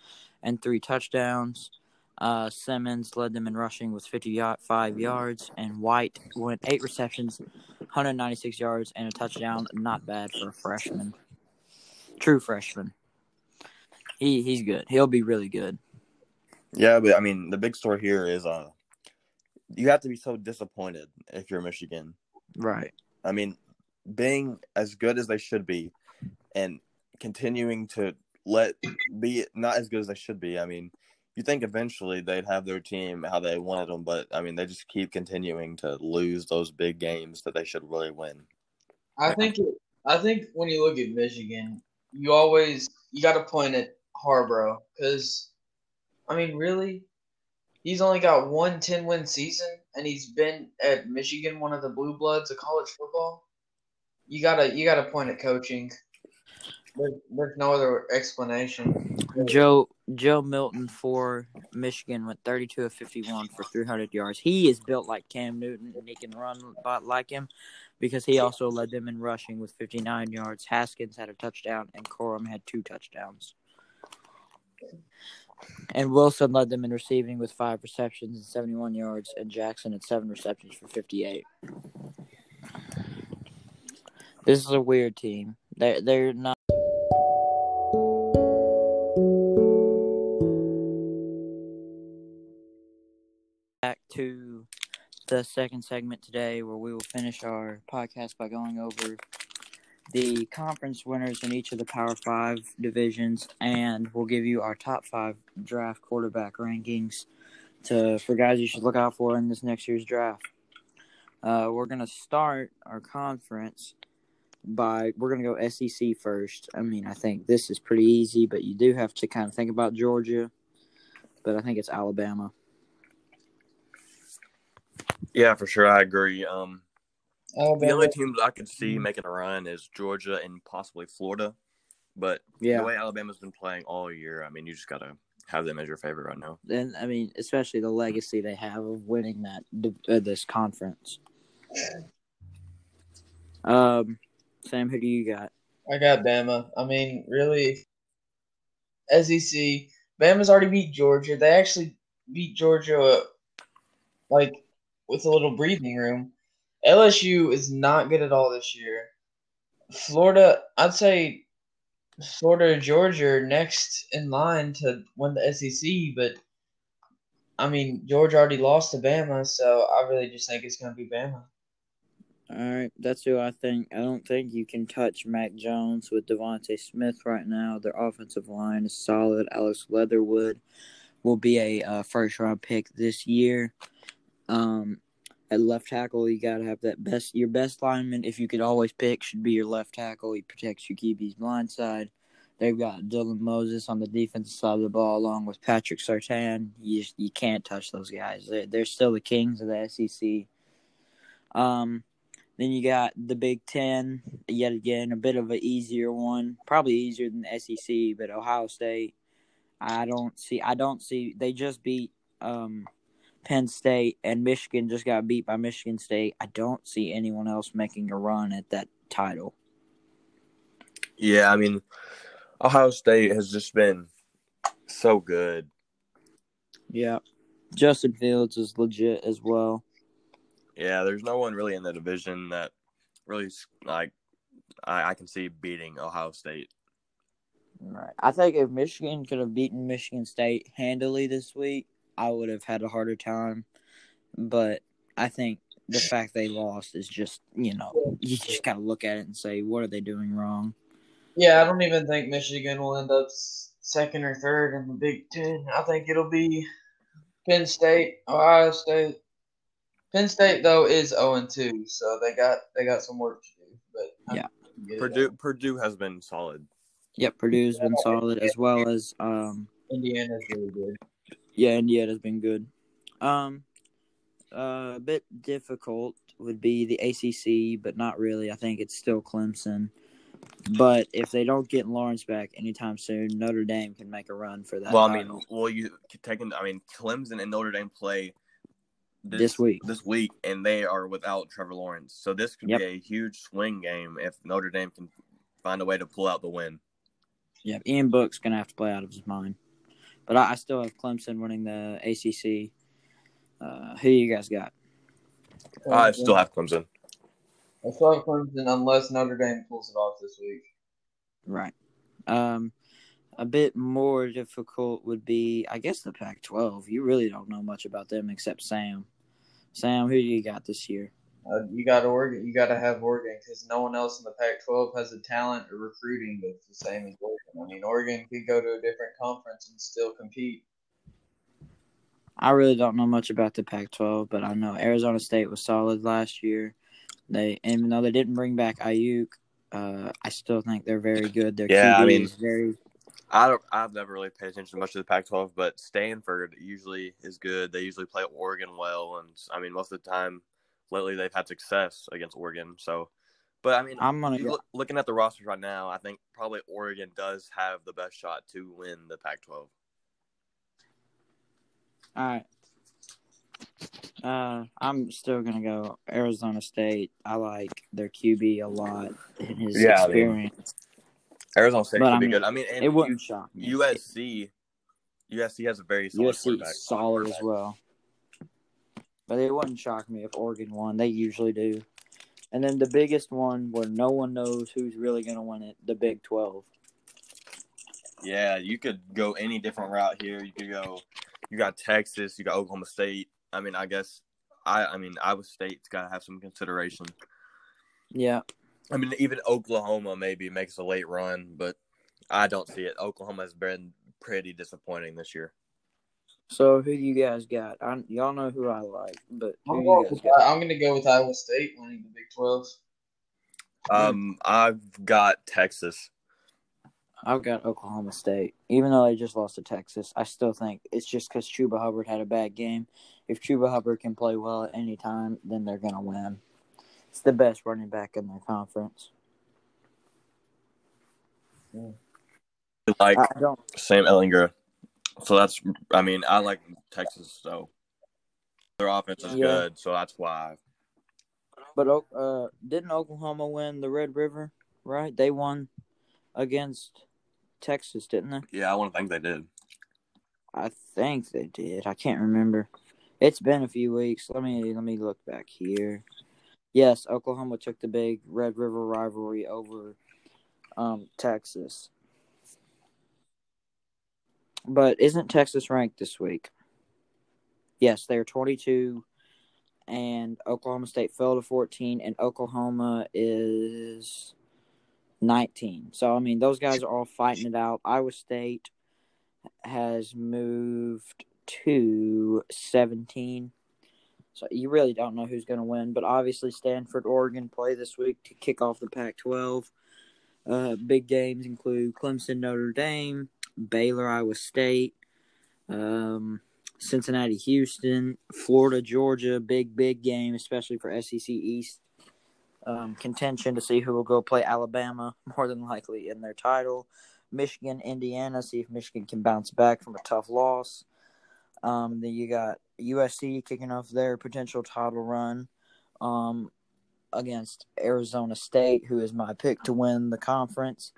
and three touchdowns. Uh, Simmons led them in rushing with 55 yards, and White went eight receptions, 196 yards, and a touchdown. Not bad for a freshman. True freshman. He he's good. He'll be really good. Yeah, but I mean, the big story here is uh, you have to be so disappointed if you're Michigan. Right. I mean, being as good as they should be, and continuing to let be not as good as they should be. I mean, you think eventually they'd have their team how they wanted them, but I mean, they just keep continuing to lose those big games that they should really win. I think I think when you look at Michigan, you always you got to point at Harbaugh because, I mean, really, he's only got one 10 win season, and he's been at Michigan, one of the blue bloods of college football. You gotta you gotta point at coaching. There's, there's no other explanation. Joe Joe Milton for Michigan went 32 of 51 for 300 yards. He is built like Cam Newton, and he can run like him because he also led them in rushing with 59 yards. Haskins had a touchdown, and Corum had two touchdowns. And Wilson led them in receiving with five receptions and 71 yards, and Jackson had seven receptions for 58. This is a weird team. They're they're not. Back to the second segment today, where we will finish our podcast by going over the conference winners in each of the Power Five divisions, and we'll give you our top five draft quarterback rankings to for guys you should look out for in this next year's draft. Uh, we're gonna start our conference by we're gonna go SEC first. I mean, I think this is pretty easy, but you do have to kind of think about Georgia. But I think it's Alabama. Yeah, for sure. I agree. Um, the Alabama. only teams I could see making a run is Georgia and possibly Florida. But Yeah, the way Alabama's been playing all year, I mean, you just gotta have them as your favorite right now. and I mean, especially the legacy they have of winning that uh, this conference. Um, Sam, who do you got? I got Bama. I mean, really, SEC. Bama's already beat Georgia. They actually beat Georgia, uh, like with a little breathing room. LSU is not good at all this year. Florida, I'd say Florida or Georgia are next in line to win the SEC, but I mean, Georgia already lost to Bama, so I really just think it's going to be Bama. All right, that's who I think. I don't think you can touch Mac Jones with DeVonta Smith right now. Their offensive line is solid. Alex Leatherwood will be a uh, first round pick this year. Um, at left tackle, you got to have that best. Your best lineman, if you could always pick, should be your left tackle. He protects your QB's blind side. They've got Dylan Moses on the defensive side of the ball, along with Patrick Surtain. You you can't touch those guys. They're, they're still the kings of the SEC. Um, then you got the Big Ten, yet again, a bit of an easier one, probably easier than the SEC, but Ohio State. I don't see. I don't see. They just beat um, Penn State, and Michigan just got beat by Michigan State. I don't see anyone else making a run at that title. Yeah, I mean, Ohio State has just been so good. Yeah, Justin Fields is legit as well. Yeah, there's no one really in the division that really like I, I can see beating Ohio State. Right. I think if Michigan could have beaten Michigan State handily this week, I would have had a harder time. But I think the fact they lost is just, you know, you just got to look at it and say, what are they doing wrong? Yeah, I don't even think Michigan will end up second or third in the Big Ten. I think it'll be Penn State, Ohio State. Penn State though is zero and two, so they got they got some work to do. But I Yeah. think they can get it Purdue done. Purdue has been solid. Yep, Purdue's been solid as well as, um, Indiana's really good. Yeah, Indiana's been good. Um, uh, a bit difficult would be the ACC, but not really. I think it's still Clemson. But if they don't get Lawrence back anytime soon, Notre Dame can make a run for that. Well, I mean, well, you taking. I mean, Clemson and Notre Dame play This week. This week, and they are without Trevor Lawrence. So this could Yep. be a huge swing game if Notre Dame can find a way to pull out the win. Yeah, Ian Book's gonna have to play out of his mind. But I, I still have Clemson winning the ACC. Uh, who you guys got? I still have Clemson. I still have Clemson unless Notre Dame pulls it off this week. Right. Um, a bit more difficult would be, I guess, the Pac-12. You really don't know much about them except Sam. Sam, who you got this year? Uh, you got Oregon. You got to have Oregon because no one else in the Pac-12 has the talent or recruiting that's the same as Oregon. I mean, Oregon could go to a different conference and still compete. I really don't know much about the Pac-12, but I know Arizona State was solid last year. They, even though they didn't bring back Aiyuk, uh, I still think they're very good. Their Yeah, QB I mean- is very I don't. I've never really paid attention much to the Pac-12, but Stanford usually is good. They usually play Oregon well, and I mean, most of the time lately they've had success against Oregon. So But I mean, I'm gonna you go. look, looking at the rosters right now, I think probably Oregon does have the best shot to win the Pac-12. All right. Uh, I'm still gonna go Arizona State. I like their QB a lot in his Yeah, I mean, experience. Arizona State But, could I be mean, good. I mean, and it wouldn't shock me. USC, USC has a very solid USC quarterback. is solid as well. But it wouldn't shock me if Oregon won. They usually do. And then the biggest one where no one knows who's really going to win it, the Big 12. Yeah, you could go any different route here. You could go. You got Texas. You got Oklahoma State. I mean, I guess I. I mean, Iowa State's got to have some consideration. Yeah. I mean, even Oklahoma maybe makes a late run, but I don't see it. Oklahoma has been pretty disappointing this year. So who do you guys got? I, y'all know who I like, but who I'm, going you guys with- got? I'm going to go with Iowa State winning the Big 12. Um, I've got Texas. I've got Oklahoma State. Even though they just lost to Texas, I still think it's just because Chuba Hubbard had a bad game. If Chuba Hubbard can play well at any time, then they're going to win. It's the best running back in their conference. Like I don't. Sam Ehlinger. So that's. I mean, I like Texas. So their offense is Yeah. good. So that's why. But uh, didn't Oklahoma win the Red River? Right, they won against Texas, didn't they? Yeah, I want to think they did. I think they did. I can't remember. It's been a few weeks. Let me let me look back here. Yes, Oklahoma took the big Red River rivalry over um, Texas. But isn't Texas ranked this week? Yes, they're 22 and Oklahoma State fell to 14 and Oklahoma is 19. So I mean, those guys are all fighting it out. Iowa State has moved to 17. So you really don't know who's going to win, but obviously Stanford, Oregon play this week to kick off the Pac-12. Uh, big games include Clemson, Notre Dame, Baylor, Iowa State, um, Cincinnati, Houston, Florida, Georgia. Big, big game, especially for SEC East um, contention to see who will go play Alabama, more than likely in their title. Michigan, Indiana, see if Michigan can bounce back from a tough loss. Um, then you got USC kicking off their potential title run um, against Arizona State, who is my pick to win the conference.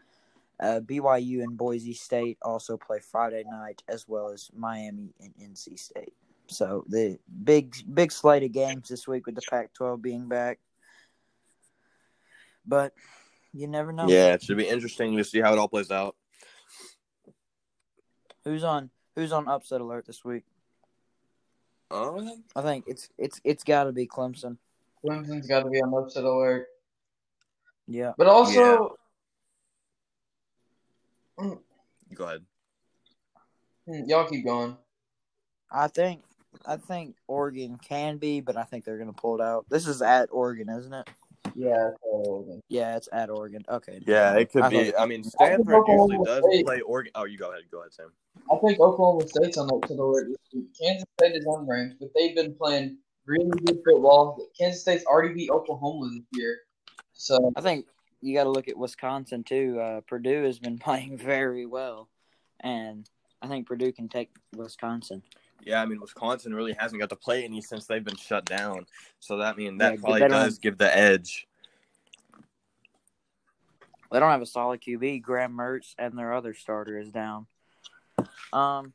Uh, BYU and Boise State also play Friday night, as well as Miami and NC State. So the big big slate of games this week with the Pac-12 being back, but you never know. Yeah, it should be interesting to see how it all plays out. Who's on Who's on upset alert this week? Um, I think it's it's it's got to be Clemson. Clemson's got to be on upset alert. Yeah, But also, go ahead. Hmm, y'all keep going. I think I think Oregon can be, but I think they're gonna pull it out. This is at Oregon, isn't it? Yeah. So, Yeah, it's at Oregon. Okay. Yeah, it could I be. thought- I mean, Stanford Oklahoma usually does State- play Oregon. Oh, you go ahead. Go ahead, Sam. I think Oklahoma State's on upset alert this week. Kansas State is unranked, but they've been playing really good football. Kansas State's already beat Oklahoma this year. So, I think you got to look at Wisconsin too. Uh, Purdue has been playing very well, and I think Purdue can take Wisconsin. Yeah, I mean, Wisconsin really hasn't got to play any since they've been shut down. So that I mean Yeah, that probably does have- give the edge. They don't have a solid QB. Graham Mertz and their other starter is down. Um,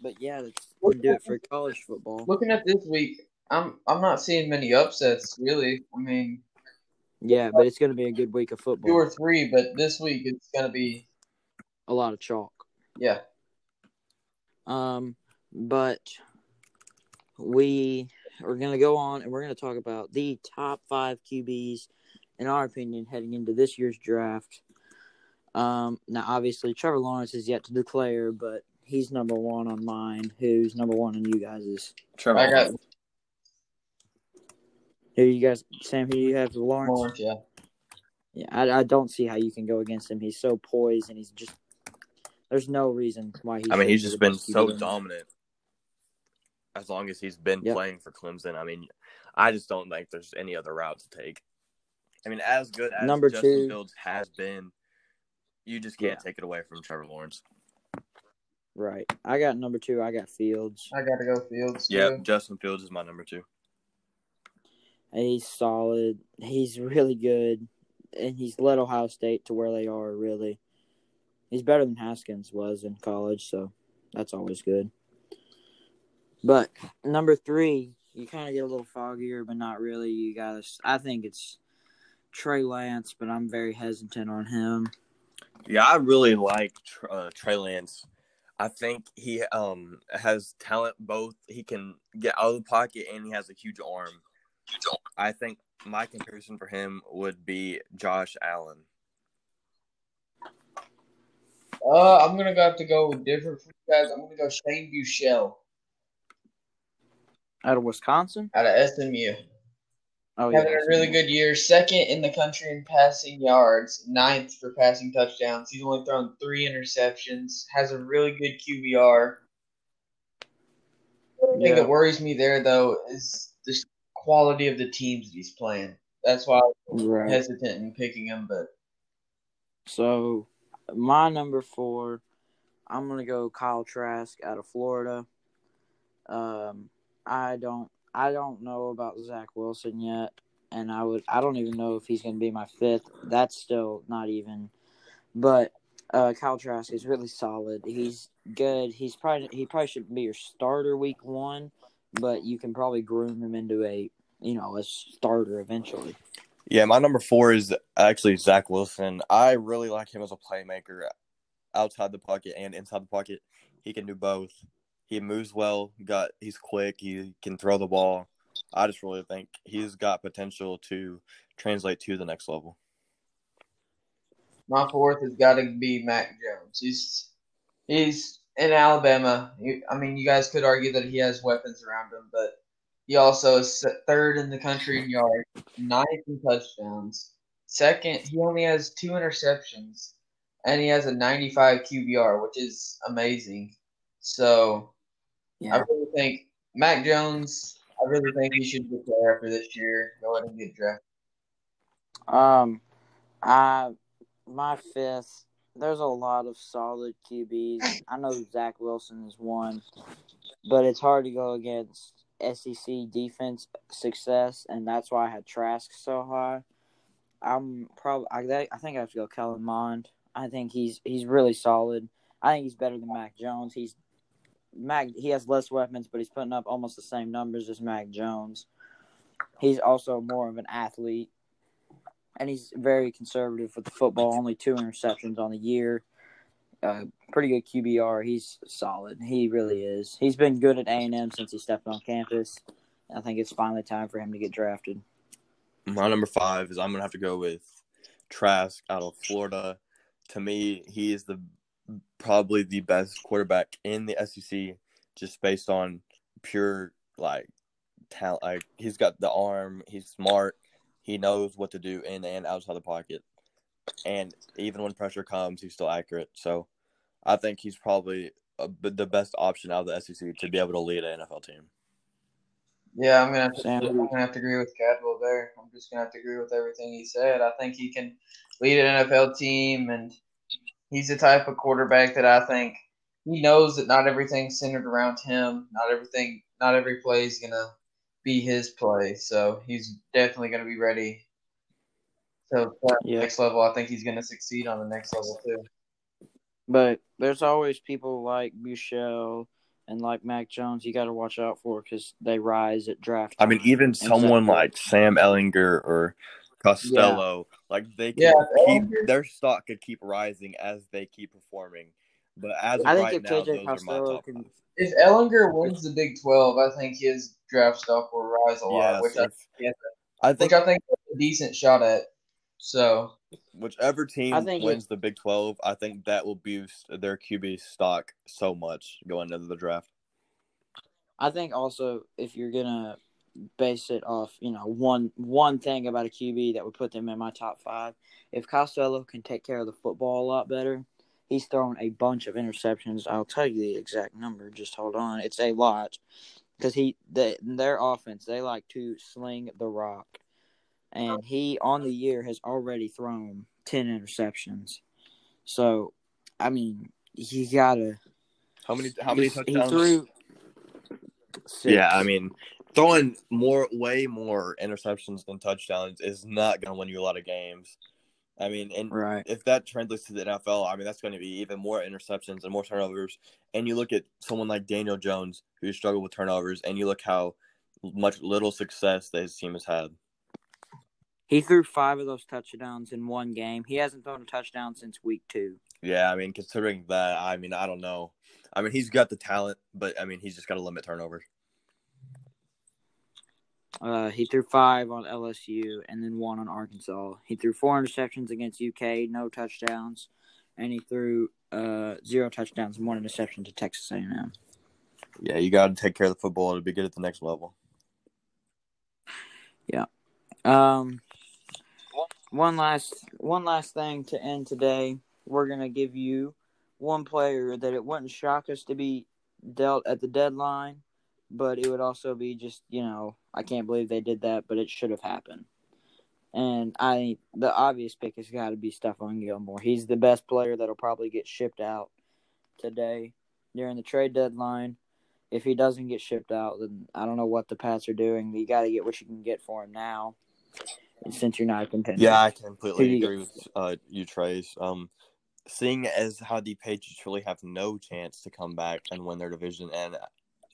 but yeah, that's gonna do it for college football. looking at this week, I'm I'm not seeing many upsets really. I mean, Yeah, but it's gonna be a good week of football. two or three, but this week it's gonna be A lot of chalk. yeah. Um, but we are going to go on and we're going to talk about the top five QBs, in our opinion, heading into this year's draft. Um, now, obviously, Trevor Lawrence is yet to declare, but he's number one on mine. Who's number one on you guys'? Trevor, I got Who you guys, Sam? Here you have Lawrence? Lawrence, yeah. Yeah, I, I don't see how you can go against him. He's so poised and he's just. There's no reason why he. I mean, he's just been best QB so in dominant. As long as he's been Yep. playing for Clemson, I mean, I just don't think there's any other route to take. I mean, as good as Number Justin two. Fields has been, you just can't Yeah. take it away from Trevor Lawrence. Right. I got number two. I got Fields. I gotta go Fields. Too. Yep, Justin Fields is my number two. He's solid. He's really good, and he's led Ohio State to where they are. Really, he's better than Haskins was in college, so that's always good. But number three, you kind of get a little foggier, but not really. You to. I think it's Trey Lance, but I'm very hesitant on him. Yeah, I really like uh, Trey Lance. I think he um has talent. Both he can get out of the pocket and he has a huge arm. I think my comparison for him would be Josh Allen. Uh, I'm gonna have to go with different from you guys. I'm gonna go Shane Buechele Out of Wisconsin. out of SMU. Oh yeah, Having a really good year, second in the country in passing yards, ninth for passing touchdowns. He's only thrown three interceptions. Has a really good QBR. The thing that worries me there, though, is the quality of the teams that he's playing. That's why I'm Right. hesitant in picking him. But So my number four, I'm gonna go Kyle Trask out of Florida. Um, I don't, I don't know about Zach Wilson yet, and I would, I don't even know if he's gonna be my fifth. That's still not even, but uh, Kyle Trask is really solid. He's good. He's probably he probably shouldn't be your starter week one, but you can probably groom him into a you know a starter eventually. Yeah, my number four is actually Zach Wilson. I really like him as a playmaker outside the pocket and inside the pocket. He can do both. He moves well, got he's quick, he can throw the ball. I just really think he's got potential to translate to the next level. my fourth has got to be Mac Jones. He's he's in Alabama. You- I mean, you guys could argue that he has weapons around him, but he also is third in the country in yards, ninth in touchdowns. Second, he only has two interceptions, and he has a 95 QBR, which is amazing. So I really think Mac Jones. I really think he should declare after this year. Go ahead and get drafted. Um, I my fifth. There's a lot of solid QBs. I know Zach Wilson is one, but it's hard to go against SEC defense success, and that's why I had Trask so high. I'm probably I, I think I have to go Kellen Mond. I think he's he's really solid. I think he's better than Mac Jones. He's Mac. He has less weapons, but he's putting up almost the same numbers as Mac Jones. He's also more of an athlete and he's very conservative with the football. Only two interceptions on the year. Uh, pretty good QBR. He's solid. He really is. He's been good at A and M since he stepped on campus. I think it's finally time for him to get drafted. My number five is I'm gonna have to go with Trask out of Florida. To me, he is the probably the best quarterback in the SEC, just based on pure like talent. Like he's got the arm, he's smart, he knows what to do in and outside the pocket, and even when pressure comes, he's still accurate. So, I think he's probably a, the best option out of the SEC to be able to lead an NFL team. Yeah, I'm gonna have to, I'm gonna have to agree with Cadwell there. I'm just gonna have to agree with everything he said. I think he can lead an NFL team, and he's the type of quarterback that I think he knows that not everything's centered around him. Not everything, not every play is gonna be his play. So he's definitely gonna be ready to play at the Yeah. next level. I think he's gonna succeed on the next level too. But there's always people like Buechele and like Mac Jones you got to watch out for because they rise at draft. I mean, time. even someone Exactly. like Sam Ehlinger or Costello, like they can Yeah, keep their stock could keep rising as they keep performing. But as of I think right if now, KJ those are my Costello can- If Ehlinger wins the Big Twelve, I think his draft stock will rise a lot, Yes, which I, if- yeah, I which think I think a decent shot at. So whichever team I think wins the Big Twelve, I think that will boost their QB stock so much going into the draft. I think also if you're gonna base it off, you know, one one thing about a QB that would put them in my top five, if Costello can take care of the football a lot better, he's thrown a bunch of interceptions. I'll tell you the exact number. Just hold on, it's a lot because he they, their offense they like to sling the rock, and he on the year has already thrown ten interceptions. So, I mean, he gotta. How many? How many he, touchdowns? He threw. Six. Yeah, I mean, throwing more, way more interceptions than touchdowns is not going to win you a lot of games. I mean, and right. if that translates to the NFL, I mean, that's going to be even more interceptions and more turnovers. And you look at someone like Daniel Jones, who struggled with turnovers, and you look how much little success that his team has had. He threw five of those touchdowns in one game. He hasn't thrown a touchdown since week two. Yeah, I mean, considering that, I mean, I don't know. I mean, he's got the talent, but I mean, he's just got to limit turnovers. Uh, he threw five on LSU and then one on Arkansas. He threw four interceptions against UK, no touchdowns, and he threw uh, zero touchdowns and one interception to Texas A&M. Yeah, you got to take care of the football to be good at the next level. Yeah. Um. One last one last thing to end today. We're gonna give you one player that it wouldn't shock us to be dealt at the deadline, but it would also be just you know I can't believe they did that, but it should have happened. And I the obvious pick has got to be Stephon Gilmore. He's the best player that'll probably get shipped out today during the trade deadline. If he doesn't get shipped out, then I don't know what the Pats are doing. You got to get what you can get for him now, since you're not a contender. Yeah, I completely agree with uh, you, Trace. Um, seeing as how the Patriots really have no chance to come back and win their division, and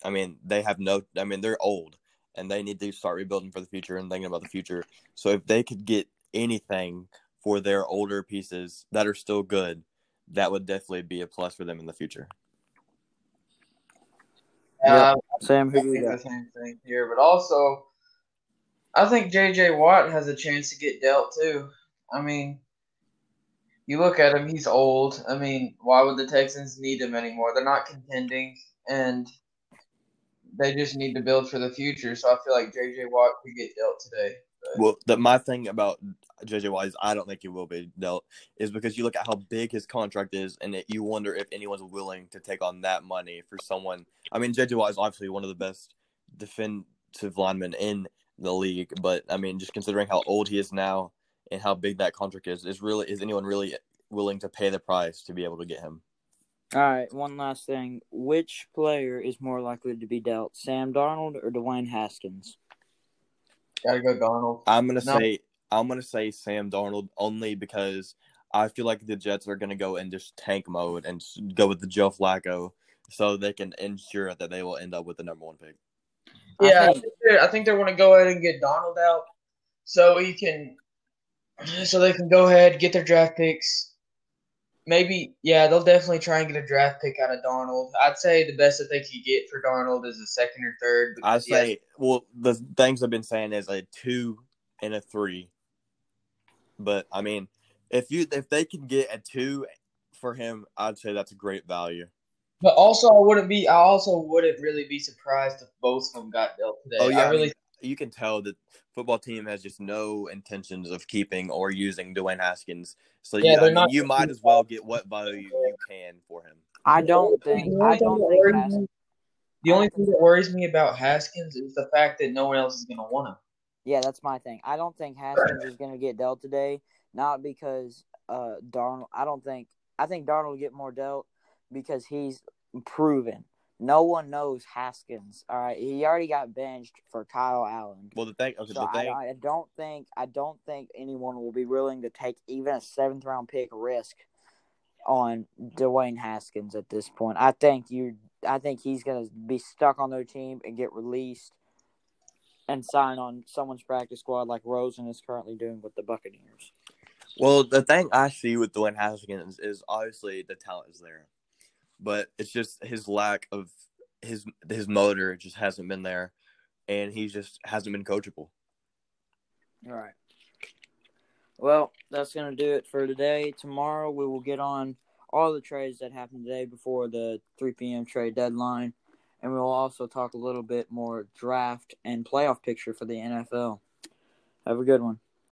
I mean they have no. I mean they're old and they need to start rebuilding for the future and thinking about the future. So if they could get anything for their older pieces that are still good, that would definitely be a plus for them in the future. Yeah, Sam, who do you the same thing here, but also, I think J.J. Watt has a chance to get dealt too. I mean, you look at him; he's old. I mean, why would the Texans need him anymore? They're not contending, and they just need to build for the future. So I feel like J.J. Watt could get dealt today. Well, the, my thing about JJ Watt is I don't think he will be dealt is because you look at how big his contract is, and it, you wonder if anyone's willing to take on that money for someone. I mean, JJ Watt is obviously one of the best defensive linemen in the league, but I mean, just considering how old he is now and how big that contract is, is really is anyone really willing to pay the price to be able to get him? All right, one last thing. Which player is more likely to be dealt, Sam Darnold or Dwayne Haskins? Gotta go Darnold. I'm gonna No. say I'm gonna say Sam Darnold only because I feel like the Jets are gonna go in just tank mode and go with the Joe Flacco, so they can ensure that they will end up with the number one pick. Yeah, I think- think they're, I think they want to go ahead and get Darnold out so he can, so they can go ahead get their draft picks. Maybe, yeah, they'll definitely try and get a draft pick out of Darnold. I'd say the best that they could get for Darnold is a second or third. I say, well, the things I've been saying is a two and a three, but I mean, if you if they can get a two for him, I'd say that's a great value. but also I wouldn't be. I also wouldn't really be surprised if both of them got dealt today. Oh yeah, I really. Mean, you can tell that football team has just no intentions of keeping or using Dwayne Haskins. So Yeah, you, I mean, not- you might as well get what value you can for him. I don't think. I don't think Haskins. The only thing that worries me about Haskins is the fact that no one else is going to want him. Yeah, that's my thing. I don't think Haskins is going to get dealt today. Not because uh Darnold. I don't think. I think Darnold will get more dealt because he's proven. No one knows Haskins. All right, he already got benched for Kyle Allen. Well, the thing, okay, So the I, thing, I don't think I don't think anyone will be willing to take even a seventh round pick risk on Dwayne Haskins at this point. I think you I think he's gonna be stuck on their team and get released and sign on someone's practice squad like Rosen is currently doing with the Buccaneers. Well, the thing I see with Dwayne Haskins is obviously the talent is there, but it's just his lack of his his motor just hasn't been there, and he just hasn't been coachable. All right. Well, that's to do it for today. Tomorrow we will get on all the trades that happened today before the 3 p.m. trade deadline. And we'll also talk a little bit more draft and playoff picture for the NFL. Have a good one.